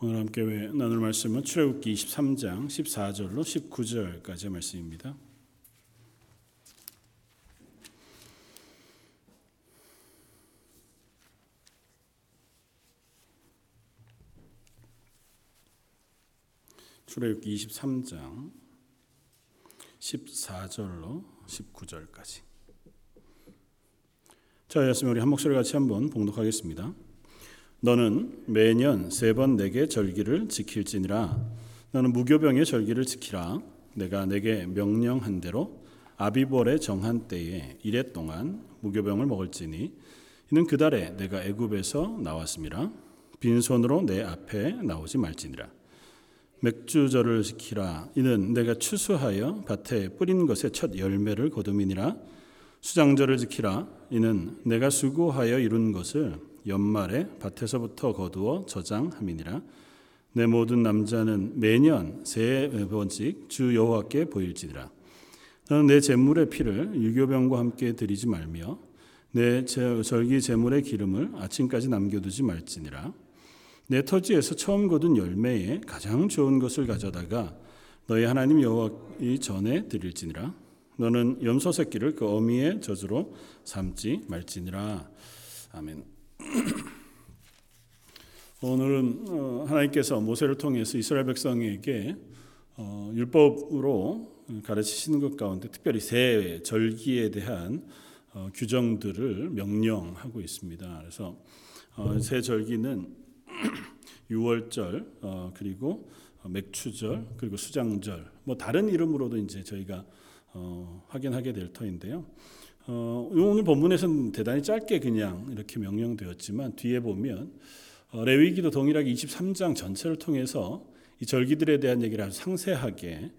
오늘 함께 나눌 말씀은 출애굽기 23장 14절로 19절까지의 말씀입니다. 출애굽기 23장 14절로 19절까지. 자, 였으면 우리 한 목소리 같이 한번 봉독하겠습니다. 너는 매년 세 번 내게 절기를 지킬지니라. 너는 무교병의 절기를 지키라. 내가 내게 명령한 대로 아비벌의 정한 때에 이래 동안 무교병을 먹을지니 이는 그 달에 내가 애굽에서 나왔음이라. 빈손으로 내 앞에 나오지 말지니라. 맥주절을 지키라. 이는 내가 추수하여 밭에 뿌린 것의 첫 열매를 거둠이니라. 수장절을 지키라. 이는 내가 수고하여 이룬 것을 연말에 밭에서부터 거두어 저장함이니라. 내 모든 남자는 매년 세 번씩 주 여호와께 보일지니라. 너는 내 제물의 피를 유교병과 함께 드리지 말며 내 절기 제물의 기름을 아침까지 남겨두지 말지니라. 내 터지에서 처음 거둔 열매에 가장 좋은 것을 가져다가 너희 하나님 여호와 전에 드릴지니라. 너는 염소 새끼를 그 어미의 저주로 삼지 말지니라. 아멘. 오늘은 어, 하나님께서 모세를 통해서 이스라엘 백성에게 어, 율법으로 가르치시는 것 가운데 특별히 새 절기에 대한 어, 규정들을 명령하고 있습니다. 그래서 새 절기는 유월절 그리고 맥추절 그리고 수장절 뭐 다른 이름으로도 이제 저희가 확인하게 될 터인데요. 어, 오늘 본문에서는 대단히 짧게 그냥 이렇게 명령되었지만 뒤에 보면 어, 레위기도 동일하게 23장 전체를 통해서 이 절기들에 대한 얘기를 아주 상세하게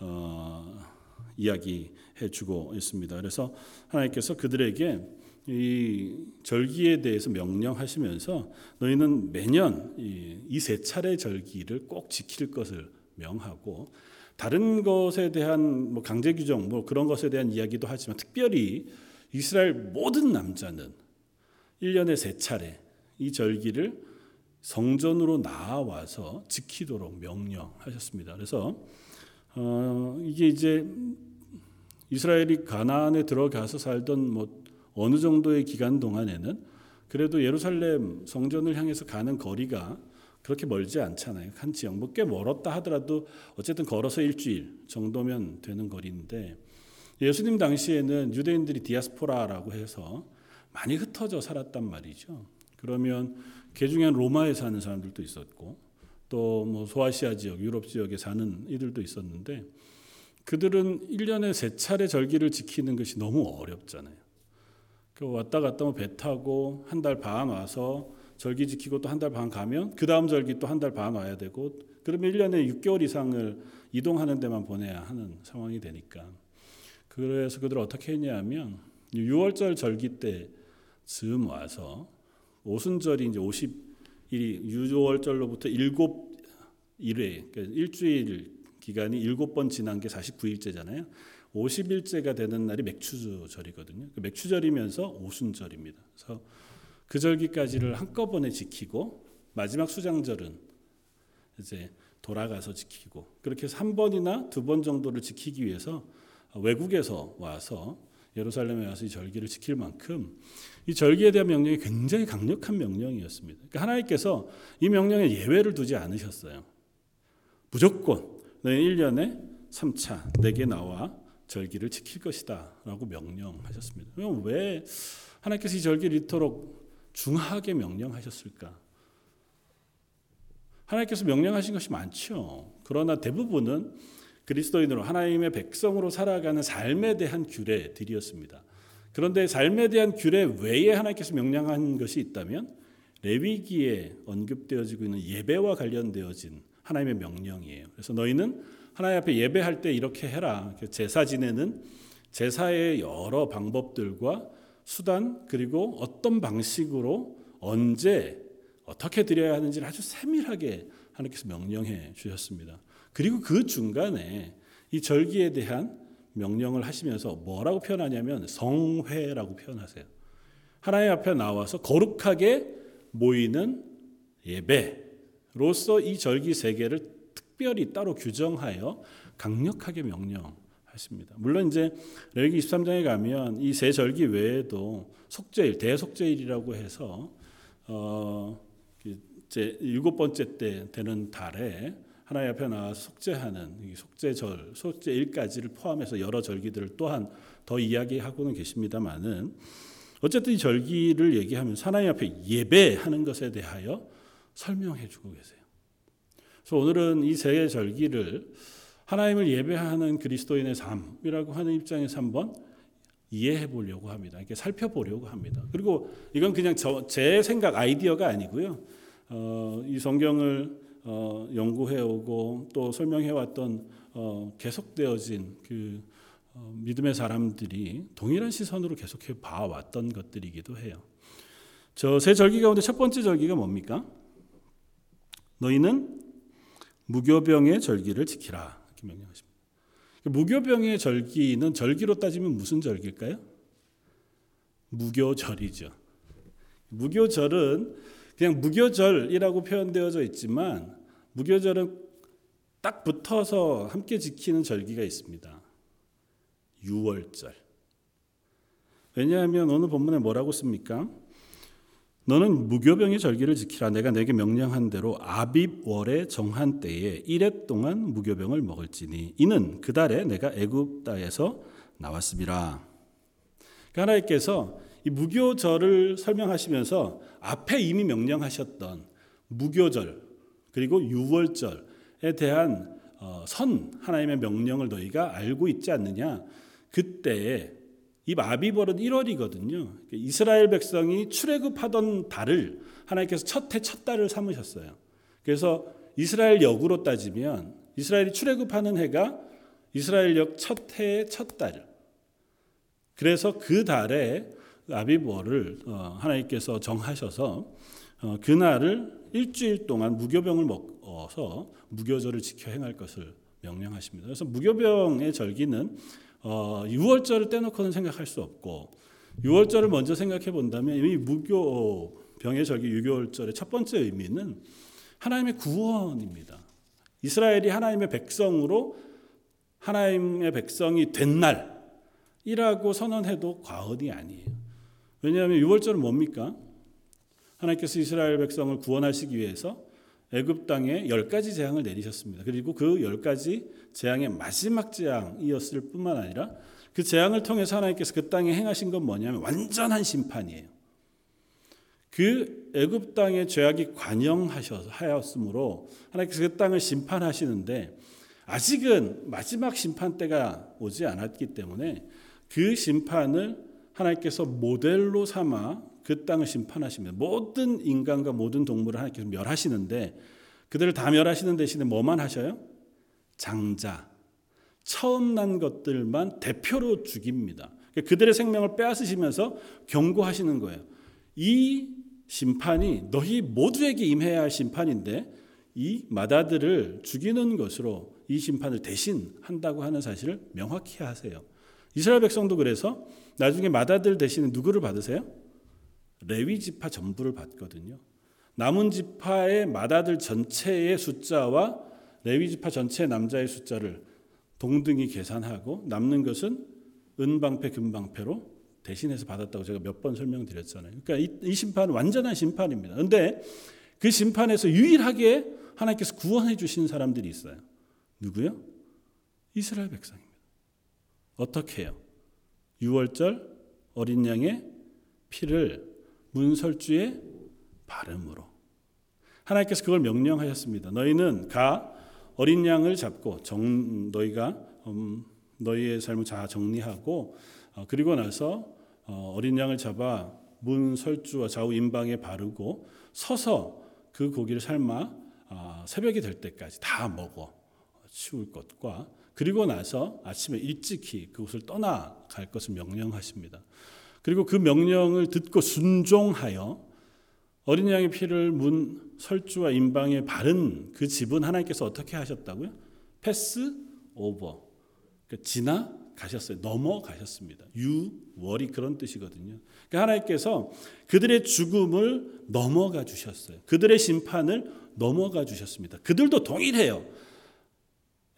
어, 이야기해 주고 있습니다. 그래서 하나님께서 그들에게 이 절기에 대해서 명령하시면서 너희는 매년 이 세 차례 절기를 꼭 지킬 것을 명하고 다른 것에 대한 뭐 강제 규정 뭐 그런 것에 대한 이야기도 하지만 특별히 이스라엘 모든 남자는 1년에 세 차례 이 절기를 성전으로 나와서 지키도록 명령하셨습니다. 그래서 어, 이게 이제 이스라엘이 가나안에 들어가서 살던 뭐 어느 정도의 기간 동안에는 그래도 예루살렘 성전을 향해서 가는 거리가 그렇게 멀지 않잖아요. 한 지역 뭐꽤 멀었다 하더라도 어쨌든 걸어서 일주일 정도면 되는 거리인데 예수님 당시에는 유대인들이 디아스포라라고 해서 많이 흩어져 살았단 말이죠. 그러면 그 중에 로마에 사는 사람들도 있었고 또 뭐 소아시아 지역, 유럽 지역에 사는 이들도 있었는데 그들은 1년에 세 차례 절기를 지키는 것이 너무 어렵잖아요. 그 왔다 갔다 뭐 배 타고 한 달 반 와서 절기 지키고 또 한 달 반 가면 그 다음 절기 또 한 달 반 와야 되고 그러면 1년에 6개월 이상을 이동하는 데만 보내야 하는 상황이 되니까 그래서 그들 어떻게 했냐면 6월절 절기 때 즈음 와서 오순절이 이제 50일이 6월절로부터 7일에 그러니까 일주일 기간이 7번 지난 게 49일째잖아요. 50일째가 되는 날이 맥추절이거든요. 그 맥추절이면서 오순절입니다. 그래서 그 절기까지를 한꺼번에 지키고 마지막 수장절은 이제 돌아가서 지키고 그렇게 해서 한 번이나 두 번 정도를 지키기 위해서 외국에서 와서 예루살렘에 와서 이 절기를 지킬 만큼 이 절기에 대한 명령이 굉장히 강력한 명령이었습니다. 그러니까 하나님께서 이 명령에 예외를 두지 않으셨어요. 무조건 너 1년에 3차 내게 나와 절기를 지킬 것이다 라고 명령하셨습니다. 그럼 왜 하나님께서 이 절기를 이토록 중하게 명령하셨을까? 하나님께서 명령하신 것이 많죠. 그러나 대부분은 그리스도인으로 하나님의 백성으로 살아가는 삶에 대한 규례들이었습니다. 그런데 삶에 대한 규례 외에 하나님께서 명령한 것이 있다면 레위기에 언급되어지고 있는 예배와 관련되어진 하나님의 명령이에요. 그래서 너희는 하나님 앞에 예배할 때 이렇게 해라. 제사 지내는 제사의 여러 방법들과 수단 그리고 어떤 방식으로 언제 어떻게 드려야 하는지를 아주 세밀하게 하나님께서 명령해 주셨습니다. 그리고 그 중간에 이 절기에 대한 명령을 하시면서 뭐라고 표현하냐면 성회라고 표현하세요. 하나님 앞에 나와서 거룩하게 모이는 예배로 로서 이 절기 세 개를 특별히 따로 규정하여 강력하게 명령 하십니다. 물론 이제 레위기 23장에 가면 이 세 절기 외에도 속죄일, 대속죄일이라고 해서 어 이제 일곱 번째 때 되는 달에 하나님 앞에 나와 속죄하는 속죄절, 속죄일까지를 포함해서 여러 절기들을 또한 더 이야기하고는 계십니다만은 어쨌든 이 절기를 얘기하면 하나님 앞에 예배하는 것에 대하여 설명해 주고 계세요. 그래서 오늘은 이 세 절기를 하나님을 예배하는 그리스도인의 삶이라고 하는 입장에서 한번 이해해 보려고 합니다. 이렇게 살펴보려고 합니다. 그리고 이건 그냥 저, 제 생각 아이디어가 아니고요. 어, 이 성경을 어, 연구해 오고 또 설명해 왔던 어, 계속되어진 그 어, 믿음의 사람들이 동일한 시선으로 계속해 봐왔던 것들이기도 해요. 저 세 절기 가운데 첫 번째 절기가 뭡니까? 너희는 무교병의 절기를 지키라 이렇게 명령하십니다. 무교병의 절기는 절기로 따지면 무슨 절기일까요? 무교절이죠. 무교절은 그냥 무교절이라고 표현되어져 있지만 무교절은 딱 붙어서 함께 지키는 절기가 있습니다. 유월절. 왜냐하면 오늘 본문에 뭐라고 씁니까? 너는 무교병의 절기를 지키라. 내가 내게 명령한 대로 아빕월의 정한 때에 이래 동안 무교병을 먹을지니 이는 그 달에 내가 애굽 땅에서 나왔습니다. 그러니까 하나님께서 이 무교절을 설명하시면서 앞에 이미 명령하셨던 무교절 그리고 유월절에 대한 어, 선 하나님의 명령을 너희가 알고 있지 않느냐? 그때에 이 마비벌은 1월이거든요. 이스라엘 백성이 출애굽하던 달을 하나님께서 첫 해 첫 달을 삼으셨어요. 그래서 이스라엘 역으로 따지면 이스라엘이 출애굽하는 해가 이스라엘 역 첫 해의 첫 달. 그래서 그 달에 아비벌을 어, 하나님께서 정하셔서 어, 그날을 일주일 동안 무교병을 먹어서 무교절을 지켜 행할 것을 명령하십니다. 그래서 무교병의 절기는 어, 6월절을 떼놓고는 생각할 수 없고 6월절을 먼저 생각해 본다면 이 무교 병의 절기 6월절의 첫 번째 의미는 하나님의 구원입니다. 이스라엘이 하나님의 백성으로 하나님의 백성이 된 날이라고 선언해도 과언이 아니에요. 왜냐하면 6월절은 뭡니까? 하나님께서 이스라엘 백성을 구원하시기 위해서 애굽 땅에 열 가지 재앙을 내리셨습니다. 그리고 그 열 가지 재앙의 마지막 재앙이었을 뿐만 아니라 그 재앙을 통해서 하나님께서 그 땅에 행하신 건 뭐냐면 완전한 심판이에요. 그 애굽 땅의 죄악이 관영하였으므로 하나님께서 그 땅을 심판하시는데 아직은 마지막 심판 때가 오지 않았기 때문에 그 심판을 하나님께서 모델로 삼아 그 땅을 심판하십니다. 모든 인간과 모든 동물을 하나님께서 멸하시는데 그들을 다 멸하시는 대신에 뭐만 하셔요? 장자, 처음 난 것들만 대표로 죽입니다. 그러니까 그들의 생명을 빼앗으시면서 경고하시는 거예요. 이 심판이 너희 모두에게 임해야 할 심판인데 이 마다들을 죽이는 것으로 이 심판을 대신 한다고 하는 사실을 명확히 하세요. 이스라엘 백성도 그래서 나중에 마다들 대신에 누구를 받으세요? 레위 지파 전부를 받거든요. 남은 지파의 마다들 전체의 숫자와 레위 지파 전체 남자의 숫자를 동등히 계산하고 남는 것은 은방패 금방패로 대신해서 받았다고 제가 몇 번 설명드렸잖아요. 그러니까 이, 이 심판은 완전한 심판입니다. 그런데 그 심판에서 유일하게 하나님께서 구원해 주신 사람들이 있어요. 누구요? 이스라엘 백성입니다. 어떻게 해요? 6월절 어린 양의 피를 문설주의 발음으로 하나님께서 그걸 명령하셨습니다. 너희는 가 어린 양을 잡고 정, 너희가 음, 너희의 삶을 다 정리하고 어, 그리고 나서 어, 어린 양을 잡아 문 설주와 좌우 임방에 바르고 서서 그 고기를 삶아 어, 새벽이 될 때까지 다 먹어 치울 것과 그리고 나서 아침에 일찍이 그곳을 떠나갈 것을 명령하십니다. 그리고 그 명령을 듣고 순종하여 어린 양의 피를 문 설주와 임방에 바른 그 집은 하나님께서 어떻게 하셨다고요? 패스 오버. 그러니까 지나가게 가셨어요. 넘어가셨습니다. 유월이 그런 뜻이거든요. 그러니까 하나님께서 그들의 죽음을 넘어가 주셨어요. 그들의 심판을 넘어가 주셨습니다. 그들도 동일해요.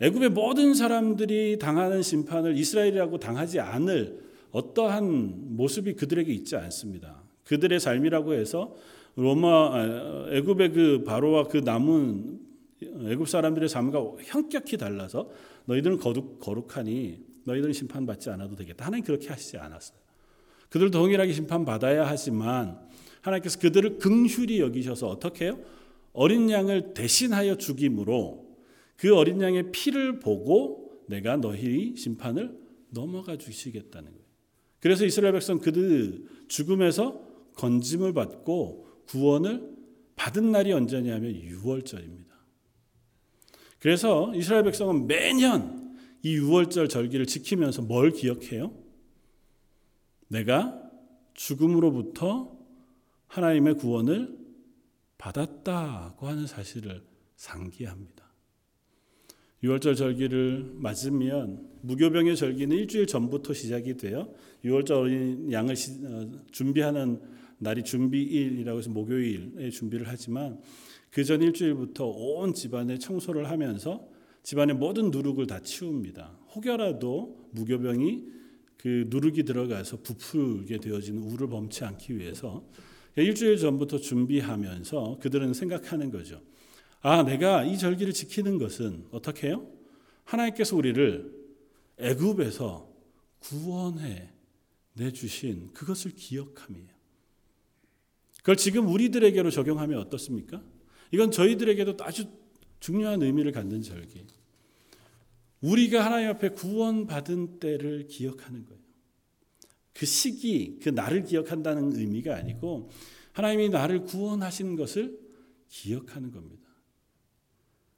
애굽의 모든 사람들이 당하는 심판을 이스라엘이라고 당하지 않을 어떠한 모습이 그들에게 있지 않습니다. 그들의 삶이라고 해서 로마 아, 애굽의 그 바로와 그 남은 애굽 사람들의 삶과 현격히 달라서 너희들은 거룩, 거룩하니 너희들은 심판받지 않아도 되겠다. 하나님 그렇게 하시지 않았어요. 그들 동일하게 심판받아야 하지만 하나님께서 그들을 긍휼히 여기셔서 어떻게 해요? 어린 양을 대신하여 죽임으로 그 어린 양의 피를 보고 내가 너희 심판을 넘어가 주시겠다는 거예요. 그래서 이스라엘 백성 그들 죽음에서 건짐을 받고 구원을 받은 날이 언제냐면 6월절입니다. 그래서 이스라엘 백성은 매년 이 6월절 절기를 지키면서 뭘 기억해요? 내가 죽음으로부터 하나님의 구원을 받았다고 하는 사실을 상기합니다. 6월절 절기를 맞으면 무교병의 절기는 일주일 전부터 시작이 돼요. 6월절 어린 양을 어, 준비하는 날이 준비일이라고 해서 목요일에 준비를 하지만 그 전 일주일부터 온 집안에 청소를 하면서 집안의 모든 누룩을 다 치웁니다. 혹여라도 무교병이 그 누룩이 들어가서 부풀게 되어지는 우를 범치 않기 위해서 일주일 전부터 준비하면서 그들은 생각하는 거죠. 아, 내가 이 절기를 지키는 것은 어떻게 해요? 하나님께서 우리를 애굽에서 구원해 내 주신 그것을 기억함이에요. 그걸 지금 우리들에게로 적용하면 어떻습니까? 이건 저희들에게도 아주 중요한 의미를 갖는 절기. 우리가 하나님 앞에 구원받은 때를 기억하는 거예요. 그 시기, 그 나를 기억한다는 의미가 아니고 하나님이 나를 구원하신 것을 기억하는 겁니다.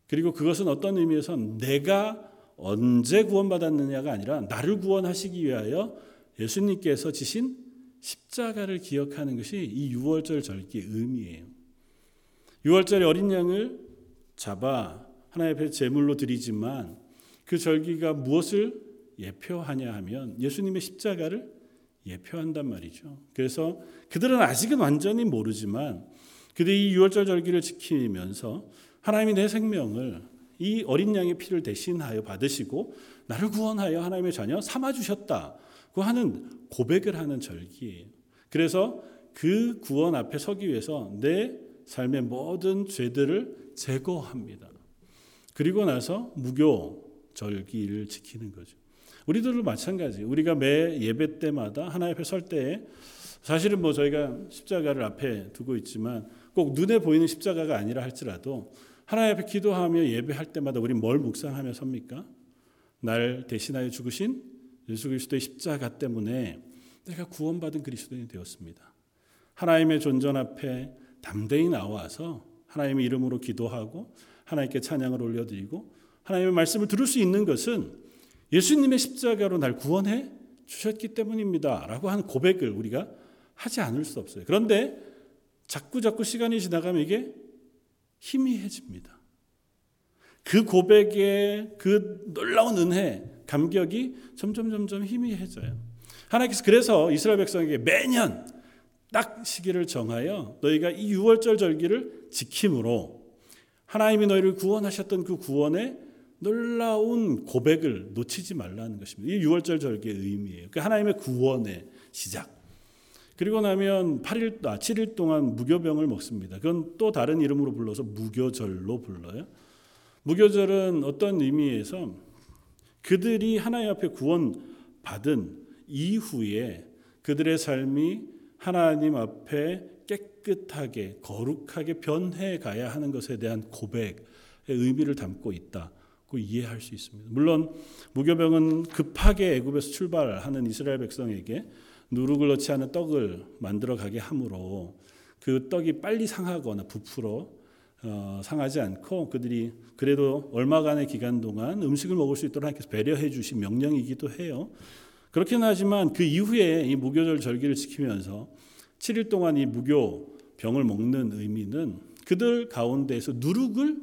그리고 그것은 어떤 의미에서 내가 언제 구원받았느냐가 아니라 나를 구원하시기 위하여 예수님께서 지신 십자가를 기억하는 것이 이 6월절 절기의 의미예요. 6월절에 어린 양을 잡아 하나님 앞에 제물로 드리지만 그 절기가 무엇을 예표하냐 하면 예수님의 십자가를 예표한단 말이죠. 그래서 그들은 아직은 완전히 모르지만 그들이 이 6월절 절기를 지키면서 하나님이 내 생명을 이 어린 양의 피를 대신하여 받으시고 나를 구원하여 하나님의 자녀 삼아 주셨다고 하는 고백을 하는 절기예요. 그래서 그 구원 앞에 서기 위해서 내 삶의 모든 죄들을 제거합니다. 그리고 나서 무교 절기를 지키는 거죠. 우리들도 마찬가지. 우리가 매 예배 때마다 하나님 앞에 설 때에 사실은 뭐 저희가 십자가를 앞에 두고 있지만 꼭 눈에 보이는 십자가가 아니라 할지라도 하나님 앞에 기도하며 예배할 때마다 우리 뭘 묵상하며 섭니까? 날 대신하여 죽으신 예수 그리스도의 십자가 때문에 내가 구원받은 그리스도인이 되었습니다. 하나님의 존전 앞에 담대히 나와서 하나님의 이름으로 기도하고 하나님께 찬양을 올려드리고 하나님의 말씀을 들을 수 있는 것은 예수님의 십자가로 날 구원해 주셨기 때문입니다. 라고 하는 고백을 우리가 하지 않을 수 없어요. 그런데 자꾸 자꾸 시간이 지나가면 이게 희미해집니다. 그 고백의 그 놀라운 은혜, 감격이 점점 점점 희미해져요. 하나님께서 그래서 이스라엘 백성에게 매년 딱 시기를 정하여 너희가 이 6월절 절기를 지킴으로 하나님이 너희를 구원하셨던 그 구원의 놀라운 고백을 놓치지 말라는 것입니다. 이 6월절 절기의 의미예요. 그 하나님의 구원의 시작. 그리고 나면 8일, 아, 7일 동안 무교병을 먹습니다. 그건 또 다른 이름으로 불러서 무교절로 불러요. 무교절은 어떤 의미에서 그들이 하나님 앞에 구원받은 이후에 그들의 삶이 하나님 앞에 깨끗하게 거룩하게 변해 가야 하는 것에 대한 고백의 의미를 담고 있다. 그 이해할 수 있습니다. 물론 무교병은 급하게 애굽에서 출발하는 이스라엘 백성에게 누룩을 넣지 않은 떡을 만들어 가게 함으로 그 떡이 빨리 상하거나 부풀어 어, 상하지 않고 그들이 그래도 얼마간의 기간 동안 음식을 먹을 수 있도록 하나님께서 배려해 주신 명령이기도 해요. 그렇긴 하지만 그 이후에 이 무교절 절기를 지키면서 7일 동안 이 무교 병을 먹는 의미는 그들 가운데에서 누룩을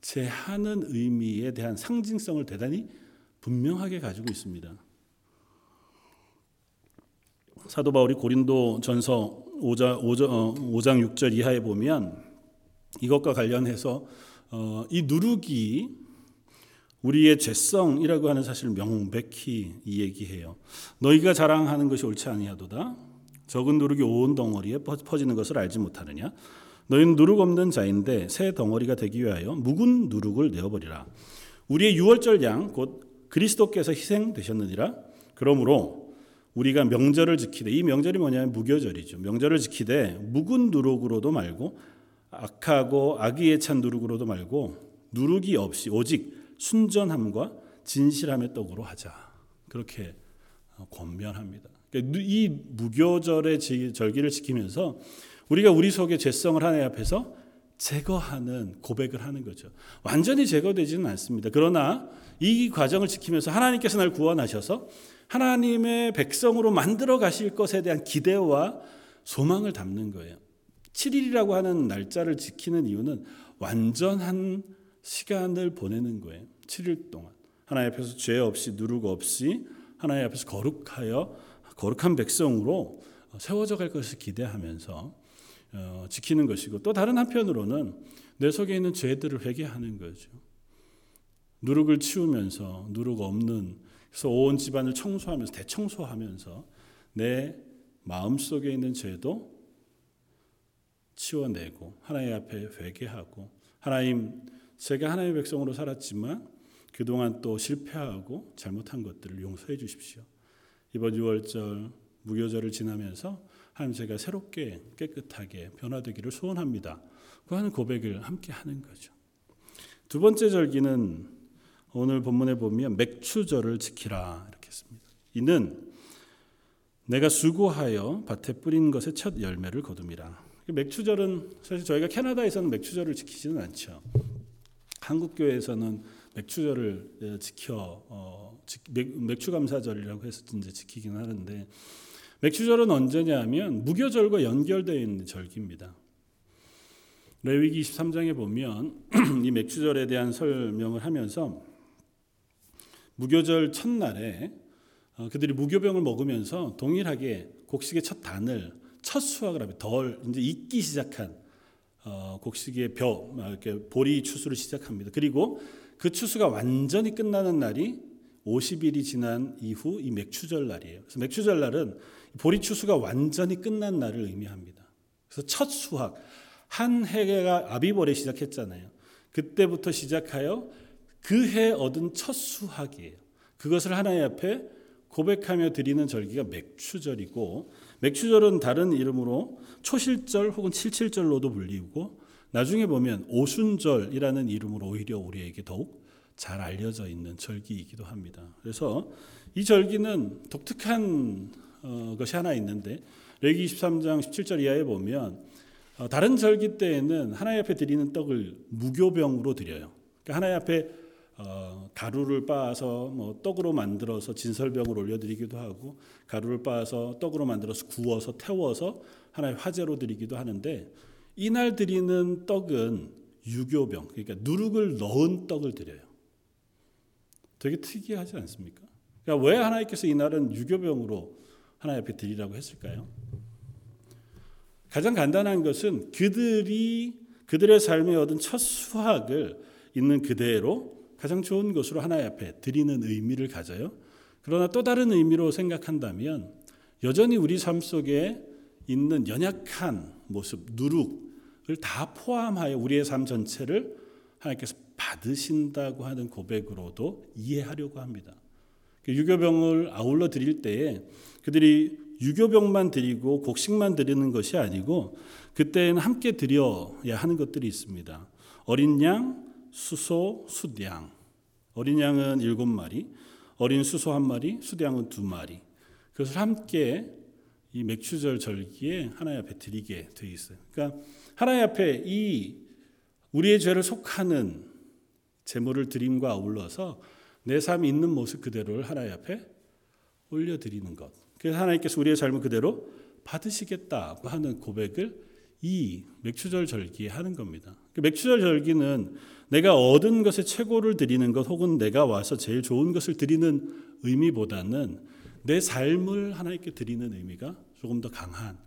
제하는 의미에 대한 상징성을 대단히 분명하게 가지고 있습니다. 사도 바울이 고린도 전서 5장, 5장 6절 이하에 보면 이것과 관련해서 어, 이 누룩이 우리의 죄성이라고 하는 사실을 명백히 이야기해요. 너희가 자랑하는 것이 옳지 아니하도다. 적은 누룩이 온 덩어리에 퍼지는 것을 알지 못하느냐? 너희는 누룩 없는 자인데 새 덩어리가 되기 위하여 묵은 누룩을 내어버리라. 우리의 유월절 양 곧 그리스도께서 희생되셨느니라. 그러므로 우리가 명절을 지키되 이 명절이 뭐냐면 무교절이죠. 명절을 지키되 묵은 누룩으로도 말고 악하고 악의에 찬 누룩으로도 말고 누룩이 없이 오직 순전함과 진실함의 떡으로 하자. 그렇게 어, 권면합니다. 그러니까 이 무교절의 절기를 지키면서 우리가 우리 속의 죄성을 하나님 앞에서 제거하는 고백을 하는 거죠. 완전히 제거되지는 않습니다. 그러나 이 과정을 지키면서 하나님께서 날 구원하셔서 하나님의 백성으로 만들어 가실 것에 대한 기대와 소망을 담는 거예요. 7일이라고 하는 날짜를 지키는 이유는 완전한 시간을 보내는 거예요. 7일 동안. 하나님 앞에서 죄 없이 누르고 없이 하나님 앞에서 거룩하여 거룩한 백성으로 세워져 갈 것을 기대하면서 어, 지키는 것이고 또 다른 한편으로는 내 속에 있는 죄들을 회개하는 거죠. 누룩을 치우면서 누룩 없는 그래서 온 집안을 청소하면서 대청소하면서 내 마음 속에 있는 죄도 치워내고 하나님 앞에 회개하고 하나님 제가 하나님의 백성으로 살았지만 그동안 또 실패하고 잘못한 것들을 용서해 주십시오. 이번 6월절 무교절을 지나면서 하나님 제가 새롭게 깨끗하게 변화되기를 소원합니다. 그 하는 고백을 함께 하는 거죠. 두 번째 절기는 오늘 본문에 보면 맥추절을 지키라 이렇게 했습니다. 이는 내가 수고하여 밭에 뿌린 것의 첫 열매를 거둠이라. 맥추절은 사실 저희가 캐나다에서는 맥추절을 지키지는 않죠. 한국 교회에서는 맥추절을 지켜 어, 맥추 감사절이라고 해서 이제 지키긴 하는데 맥추절은 언제냐면 무교절과 연결되어 있는 절기입니다. 레위기 23장에 보면 이 맥추절에 대한 설명을 하면서 무교절 첫날에 어, 그들이 무교병을 먹으면서 동일하게 곡식의 첫 단을 첫 수확을 하면 덜 이제 익기 시작한 어, 곡식의 벼 이렇게 보리 추수를 시작합니다. 그리고 그 추수가 완전히 끝나는 날이 50일이 지난 이후 이 맥추절 날이에요. 그래서 맥추절 날은 보리 추수가 완전히 끝난 날을 의미합니다. 그래서 첫 수확 한 해가 아비벌에 시작했잖아요. 그때부터 시작하여 그 해 얻은 첫 수확이에요. 그것을 하나님 앞에 고백하며 드리는 절기가 맥추절이고 맥추절은 다른 이름으로 초실절 혹은 칠칠절로도 불리고 나중에 보면 오순절이라는 이름으로 오히려 우리에게 더욱 잘 알려져 있는 절기이기도 합니다. 그래서 이 절기는 독특한 어, 것이 하나 있는데 레기 23장 17절 이하에 보면 어, 다른 절기 때에는 하나님 앞에 드리는 떡을 무교병으로 드려요. 그러니까 하나님 앞에 어, 가루를 빻아서 뭐 떡으로 만들어서 진설병을 올려드리기도 하고 가루를 빻아서 떡으로 만들어서 구워서 태워서 하나의 화제로 드리기도 하는데 이날 드리는 떡은 유교병 그러니까 누룩을 넣은 떡을 드려요. 되게 특이하지 않습니까? 그러니까 왜 하나님께서 이날은 유교병으로 하나님 앞에 드리라고 했을까요? 가장 간단한 것은 그들이 그들의 삶에 얻은 첫 수확을 있는 그대로 가장 좋은 것으로 하나님 앞에 드리는 의미를 가져요. 그러나 또 다른 의미로 생각한다면 여전히 우리 삶 속에 있는 연약한 모습, 누룩을 다 포함하여 우리의 삶 전체를 하나님께서 받으신다고 하는 고백으로도 이해하려고 합니다. 그 유교병을 아울러 드릴 때에 그들이 유교병만 드리고 곡식만 드리는 것이 아니고 그때는 함께 드려야 하는 것들이 있습니다. 어린 양, 수소, 숫양. 어린 양은 일곱 마리, 어린 수소 한 마리, 숫양은 두 마리. 그것을 함께 이 맥추절 절기에 하나님 앞에 드리게 돼 있어요. 그러니까 하나님 앞에 이 우리의 죄를 속하는 제물을 드림과 아울러서 내 삶이 있는 모습 그대로를 하나님 앞에 올려드리는 것. 그래서 하나님께서 우리의 삶을 그대로 받으시겠다고 하는 고백을 이 맥추절 절기에 하는 겁니다. 그 맥추절 절기는 내가 얻은 것의 최고를 드리는 것 혹은 내가 와서 제일 좋은 것을 드리는 의미보다는 내 삶을 하나님께 드리는 의미가 조금 더 강한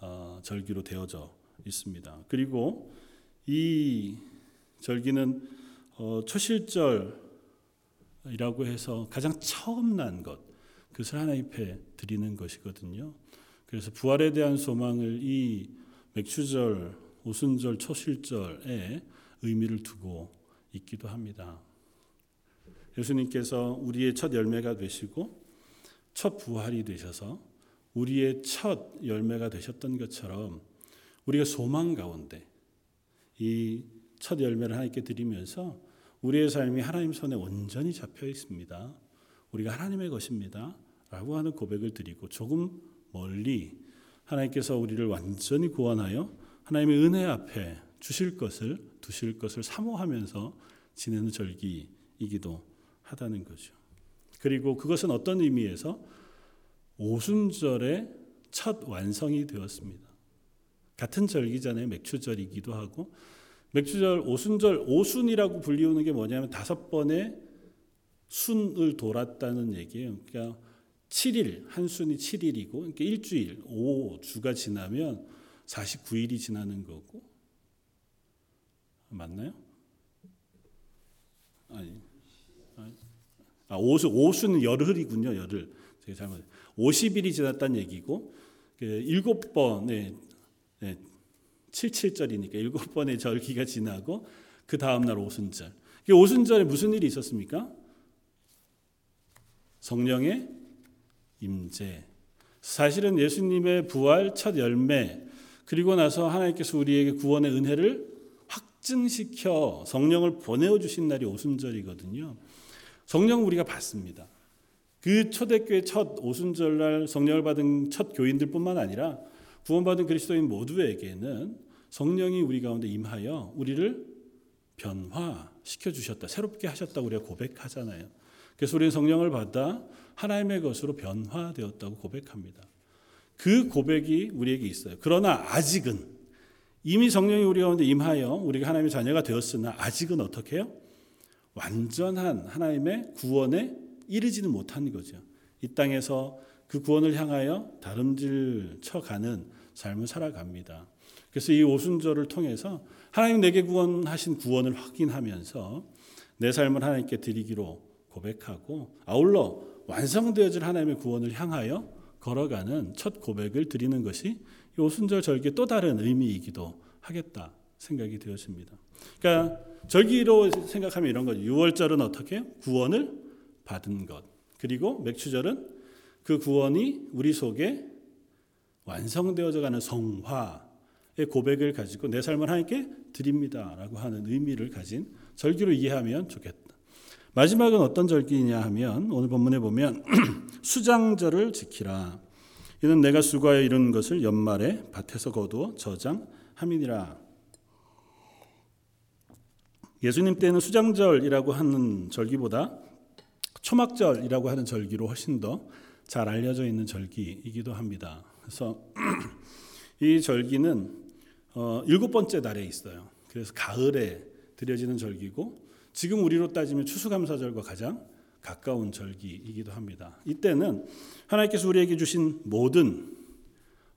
어, 절기로 되어져 있습니다. 그리고 이 절기는 어, 초실절 이라고 해서 가장 처음 난 것, 그것을 하나님 앞에 드리는 것이거든요. 그래서 부활에 대한 소망을 이 맥추절, 오순절, 초실절에 의미를 두고 있기도 합니다. 예수님께서 우리의 첫 열매가 되시고 첫 부활이 되셔서 우리의 첫 열매가 되셨던 것처럼 우리가 소망 가운데 이 첫 열매를 하나님께 드리면서 우리의 삶이 하나님 손에 온전히 잡혀 있습니다. 우리가 하나님의 것입니다. 라고 하는 고백을 드리고 조금 멀리 하나님께서 우리를 완전히 구원하여 하나님의 은혜 앞에 주실 것을 두실 것을 사모하면서 지내는 절기이기도 하다는 거죠. 그리고 그것은 어떤 의미에서 오순절의 첫 완성이 되었습니다. 같은 절기잖아요. 맥추절이기도 하고 맥주절 오순절 오순이라고 불리우는 게 뭐냐면 다섯 번의 순을 돌았다는 얘기예요. 그러니까 7일 한 순이 7일이고 그러니까 일주일 5주가 지나면 49일이 지나는 거고 맞나요? 아니. 아, 오수 오수는 열흘이군요. 열흘. 제가 잘못. 50일이 지났다는 얘기고 그 일곱 번의 네, 77절이니까 일곱 번의 절기가 지나고 그 다음 날 오순절. 오순절에 무슨 일이 있었습니까? 성령의 임재. 사실은 예수님의 부활 첫 열매 그리고 나서 하나님께서 우리에게 구원의 은혜를 확증시켜 성령을 보내어 주신 날이 오순절이거든요. 성령 우리가 받습니다. 그 초대교회 첫 오순절날 성령을 받은 첫 교인들뿐만 아니라 구원받은 그리스도인 모두에게는 성령이 우리 가운데 임하여 우리를 변화시켜 주셨다. 새롭게 하셨다고 우리가 고백하잖아요. 그래서 우리는 성령을 받아 하나님의 것으로 변화되었다고 고백합니다. 그 고백이 우리에게 있어요. 그러나 아직은 이미 성령이 우리 가운데 임하여 우리가 하나님의 자녀가 되었으나 아직은 어떻게 해요? 완전한 하나님의 구원에 이르지는 못한 거죠. 이 땅에서 그 구원을 향하여 다름질 쳐가는 삶을 살아갑니다. 그래서 이 오순절을 통해서 하나님 내게 구원하신 구원을 확인하면서 내 삶을 하나님께 드리기로 고백하고 아울러 완성되어질 하나님의 구원을 향하여 걸어가는 첫 고백을 드리는 것이 이 오순절 절기의 또 다른 의미이기도 하겠다 생각이 되었습니다. 그러니까 절기로 생각하면 이런 거죠. 6월절은 어떻게 구원을 받은 것. 그리고 맥추절은 그 구원이 우리 속에 완성되어져 가는 성화의 고백을 가지고 내 삶을 하나님께 드립니다라고 하는 의미를 가진 절기로 이해하면 좋겠다. 마지막은 어떤 절기냐 하면 오늘 본문에 보면 수장절을 지키라. 이는 내가 수고하여 이룬 것을 연말에 밭에서 거두어 저장함이니라. 예수님 때는 수장절이라고 하는 절기보다 초막절이라고 하는 절기로 훨씬 더 잘 알려져 있는 절기이기도 합니다. 그래서 이 절기는 어, 일곱 번째 달에 있어요. 그래서 가을에 드려지는 절기고 지금 우리로 따지면 추수감사절과 가장 가까운 절기이기도 합니다. 이때는 하나님께서 우리에게 주신 모든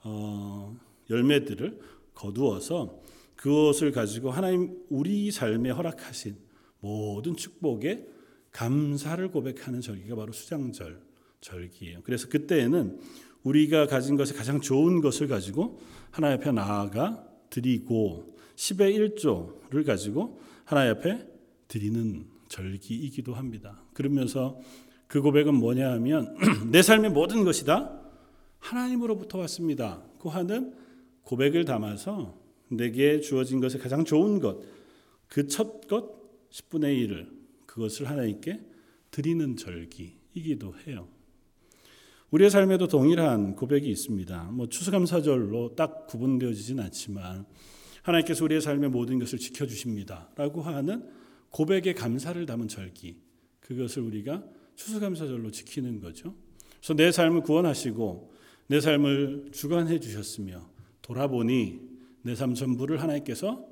어, 열매들을 거두어서 그것을 가지고 하나님 우리 삶에 허락하신 모든 축복에 감사를 고백하는 절기가 바로 수장절 절기예요. 그래서 그때에는 우리가 가진 것에 가장 좋은 것을 가지고 하나님 앞에 나아가 드리고 10의 1조를 가지고 하나님 앞에 드리는 절기이기도 합니다. 그러면서 그 고백은 뭐냐 하면 내 삶의 모든 것이 다 하나님으로부터 왔습니다. 그 하는 고백을 담아서 내게 주어진 것에 가장 좋은 것, 그 첫 것, 10분의 1을 그것을 하나님께 드리는 절기이기도 해요. 우리의 삶에도 동일한 고백이 있습니다. 뭐 추수감사절로 딱 구분되어지진 않지만 하나님께서 우리의 삶의 모든 것을 지켜 주십니다라고 하는 고백의 감사를 담은 절기 그것을 우리가 추수감사절로 지키는 거죠. 그래서 내 삶을 구원하시고 내 삶을 주관해 주셨으며 돌아보니 내 삶 전부를 하나님께서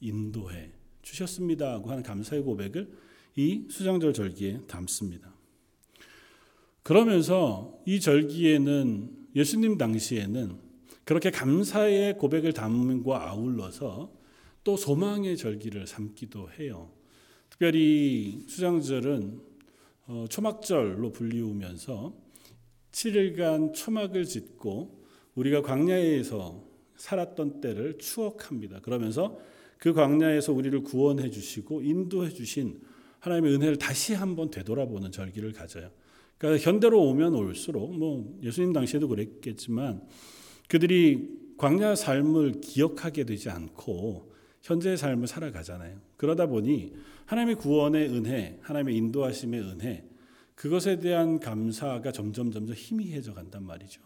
인도해 주셨습니다고 하는 감사의 고백을 이 수장절 절기에 담습니다. 그러면서 이 절기에는 예수님 당시에는 그렇게 감사의 고백을 담음과 아울러서 또 소망의 절기를 삼기도 해요. 특별히 수장절은 어, 초막절로 불리우면서 7일간 초막을 짓고 우리가 광야에서 살았던 때를 추억합니다. 그러면서 그 광야에서 우리를 구원해 주시고 인도해 주신 하나님의 은혜를 다시 한번 되돌아보는 절기를 가져요. 그러니까 현대로 오면 올수록 뭐 예수님 당시에도 그랬겠지만 그들이 광야 삶을 기억하게 되지 않고 현재의 삶을 살아가잖아요. 그러다 보니 하나님의 구원의 은혜, 하나님의 인도하심의 은혜, 그것에 대한 감사가 점점 점점 희미해져 간단 말이죠.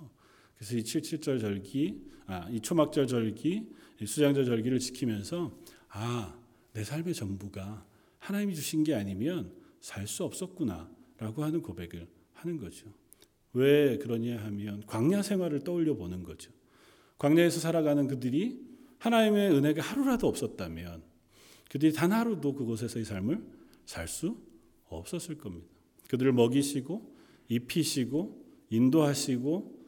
그래서 이 77절 절기, 아, 이 초막절 절기, 이 수장절 절기를 지키면서 아, 내 삶의 전부가 하나님이 주신 게 아니면 살 수 없었구나라고 하는 고백을 하는 거죠. 왜 그러냐 하면 광야 생활을 떠올려 보는 거죠. 광야에서 살아가는 그들이 하나님의 은혜가 하루라도 없었다면 그들이 단 하루도 그곳에서의 삶을 살 수 없었을 겁니다. 그들을 먹이시고 입히시고 인도하시고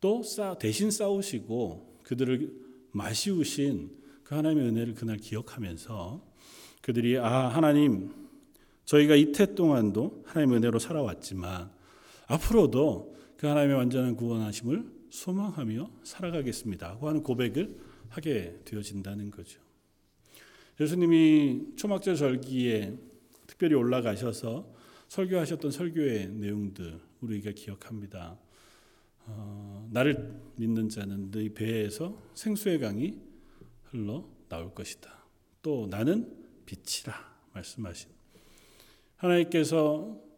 또 싸, 대신 싸우시고 그들을 마시우신 그 하나님의 은혜를 그날 기억하면서 그들이 아 하나님 저희가 이태 동안도 하나님의 은혜로 살아왔지만 앞으로도 그 하나님의 완전한 구원하심을 소망하며 살아가겠습니다. 하는 고백을 하게 되어진다는 거죠. 예수님이 초막절 절기에 특별히 올라가셔서 설교하셨던 설교의 내용들 우리가 기억합니다. 어, 나를 믿는 자는 너희 배에서 생수의 강이 흘러 나올 것이다. 또 나는 빛이라 말씀하신 하나님께서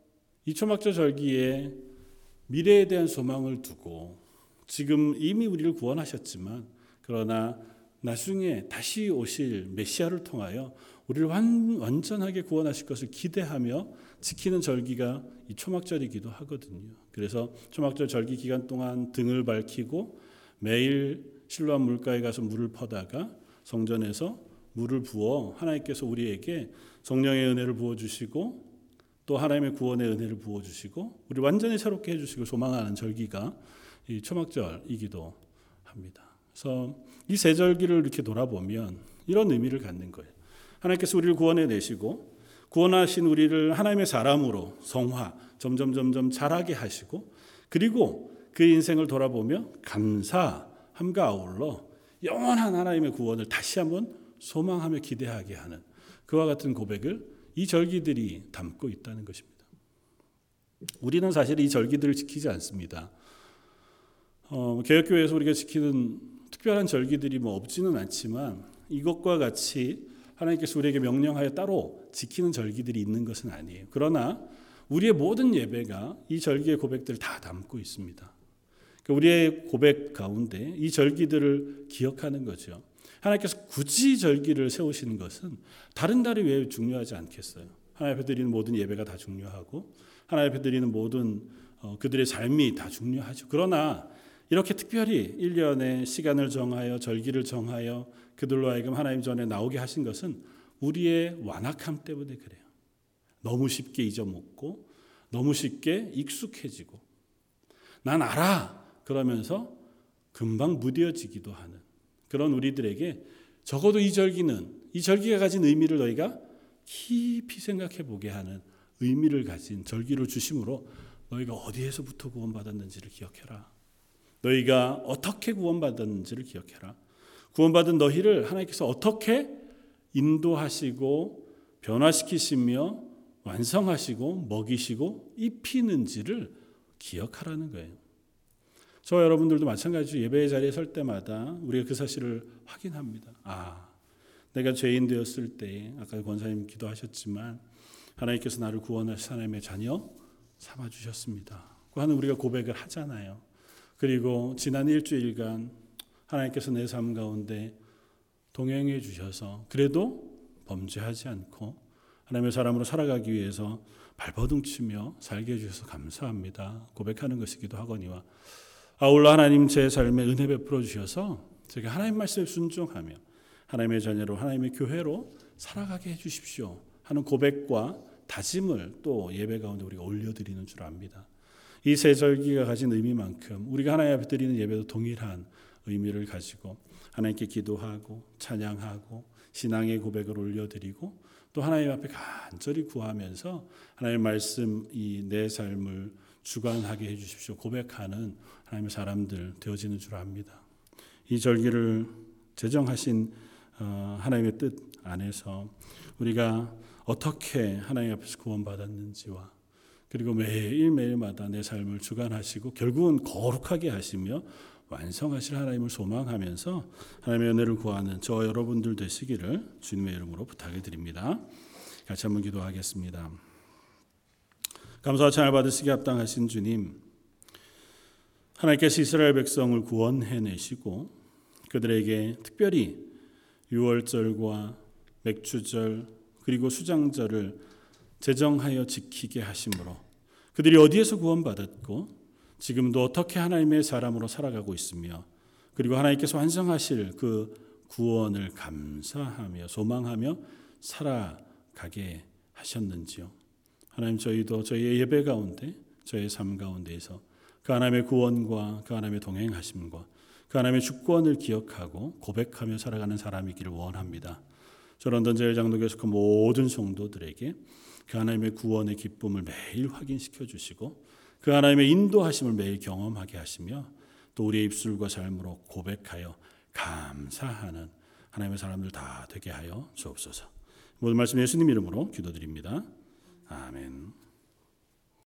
이 초막절 절기에 미래에 대한 소망을 두고 지금 이미 우리를 구원하셨지만 그러나 나중에 다시 오실 메시아를 통하여 우리를 완, 완전하게 구원하실 것을 기대하며 지키는 절기가 이 초막절이기도 하거든요. 그래서 초막절 절기 기간 동안 등을 밝히고 매일 실로암 물가에 가서 물을 퍼다가 성전에서 물을 부어 하나님께서 우리에게 성령의 은혜를 부어 주시고 또 하나님의 구원의 은혜를 부어 주시고 우리 완전히 새롭게 해 주시고 소망하는 절기가 이 초막절이기도 합니다. 그래서 이 세 절기를 이렇게 돌아보면 이런 의미를 갖는 거예요. 하나님께서 우리를 구원해 내시고 구원하신 우리를 하나님의 사람으로 성화 점점 점점 자라게 하시고 그리고 그 인생을 돌아보며 감사함과 아울러 영원한 하나님의 구원을 다시 한번 소망하며 기대하게 하는 그와 같은 고백을 이 절기들이 담고 있다는 것입니다. 우리는 사실 이 절기들을 지키지 않습니다. 어, 개혁교회에서 우리가 지키는 특별한 절기들이 뭐 없지는 않지만 이것과 같이 하나님께서 우리에게 명령하여 따로 지키는 절기들이 있는 것은 아니에요. 그러나 우리의 모든 예배가 이 절기의 고백들을 다 담고 있습니다. 그러니까 우리의 고백 가운데 이 절기들을 기억하는 거죠. 하나님께서 굳이 절기를 세우시는 것은 다른 날이 왜 중요하지 않겠어요? 하나님 앞에 드리는 모든 예배가 다 중요하고 하나님 앞에 드리는 모든 어, 그들의 삶이 다 중요하죠. 그러나 이렇게 특별히 1년의 시간을 정하여 절기를 정하여 그들로 하여금 하나님 전에 나오게 하신 것은 우리의 완악함 때문에 그래요. 너무 쉽게 잊어먹고 너무 쉽게 익숙해지고 난 알아 그러면서 금방 무뎌지기도 하는 그런 우리들에게 적어도 이 절기는 이 절기가 가진 의미를 너희가 깊이 생각해 보게 하는 의미를 가진 절기를 주심으로 너희가 어디에서부터 구원받았는지를 기억해라. 너희가 어떻게 구원받았는지를 기억해라. 구원받은 너희를 하나님께서 어떻게 인도하시고 변화시키시며 완성하시고 먹이시고 입히는지를 기억하라는 거예요. 저 여러분들도 마찬가지로 예배의 자리에 설 때마다 우리가 그 사실을 확인합니다. 아, 내가 죄인 되었을 때 아까 권사님 기도하셨지만 하나님께서 나를 구원하신 하나님의 자녀 삼아 주셨습니다. 그 하는 우리가 고백을 하잖아요. 그리고 지난 일주일간 하나님께서 내 삶 가운데 동행해 주셔서 그래도 범죄하지 않고 하나님의 사람으로 살아가기 위해서 발버둥 치며 살게 해주셔서 감사합니다. 고백하는 것이기도 하거니와 아울러 하나님 제 삶에 은혜 베풀어 주셔서 제가 하나님 말씀에 순종하며 하나님의 자녀로 하나님의 교회로 살아가게 해 주십시오 하는 고백과 다짐을 또 예배 가운데 우리가 올려드리는 줄 압니다. 이 세 절기가 가진 의미만큼 우리가 하나님 앞에 드리는 예배도 동일한 의미를 가지고 하나님께 기도하고 찬양하고 신앙의 고백을 올려드리고 또 하나님 앞에 간절히 구하면서 하나님의 말씀 이 내 삶을 주관하게 해주십시오 고백하는 하나님의 사람들 되어지는 줄 압니다. 이 절기를 제정하신 어, 하나님의 뜻 안에서 우리가 어떻게 하나님 앞에서 구원받았는지와 그리고 매일매일마다 내 삶을 주관하시고 결국은 거룩하게 하시며 완성하실 하나님을 소망하면서 하나님의 은혜를 구하는 저 여러분들 되시기를 주님의 이름으로 부탁을 드립니다. 같이 한번 기도하겠습니다. 감사와 찬을 받으시기 합당하신 주님, 하나님께서 이스라엘 백성을 구원해내시고 그들에게 특별히 유월절과 맥주절 그리고 수장절을 제정하여 지키게 하심으로 그들이 어디에서 구원받았고 지금도 어떻게 하나님의 사람으로 살아가고 있으며 그리고 하나님께서 완성하실 그 구원을 감사하며 소망하며 살아가게 하셨는지요. 하나님 저희도 저희의 예배 가운데 저희의 삶 가운데에서 그 하나님의 구원과 그 하나님의 동행하심과 그 하나님의 주권을 기억하고 고백하며 살아가는 사람이기를 원합니다. 저 런 던 제일 장로교회 그 모든 성도들에게 그 하나님의 구원의 기쁨을 매일 확인시켜 주시고 그 하나님의 인도하심을 매일 경험하게 하시며 또 우리의 입술과 삶으로 고백하여 감사하는 하나님의 사람들 다 되게 하여 주옵소서. 모든 말씀 예수님 이름으로 기도드립니다. 아멘.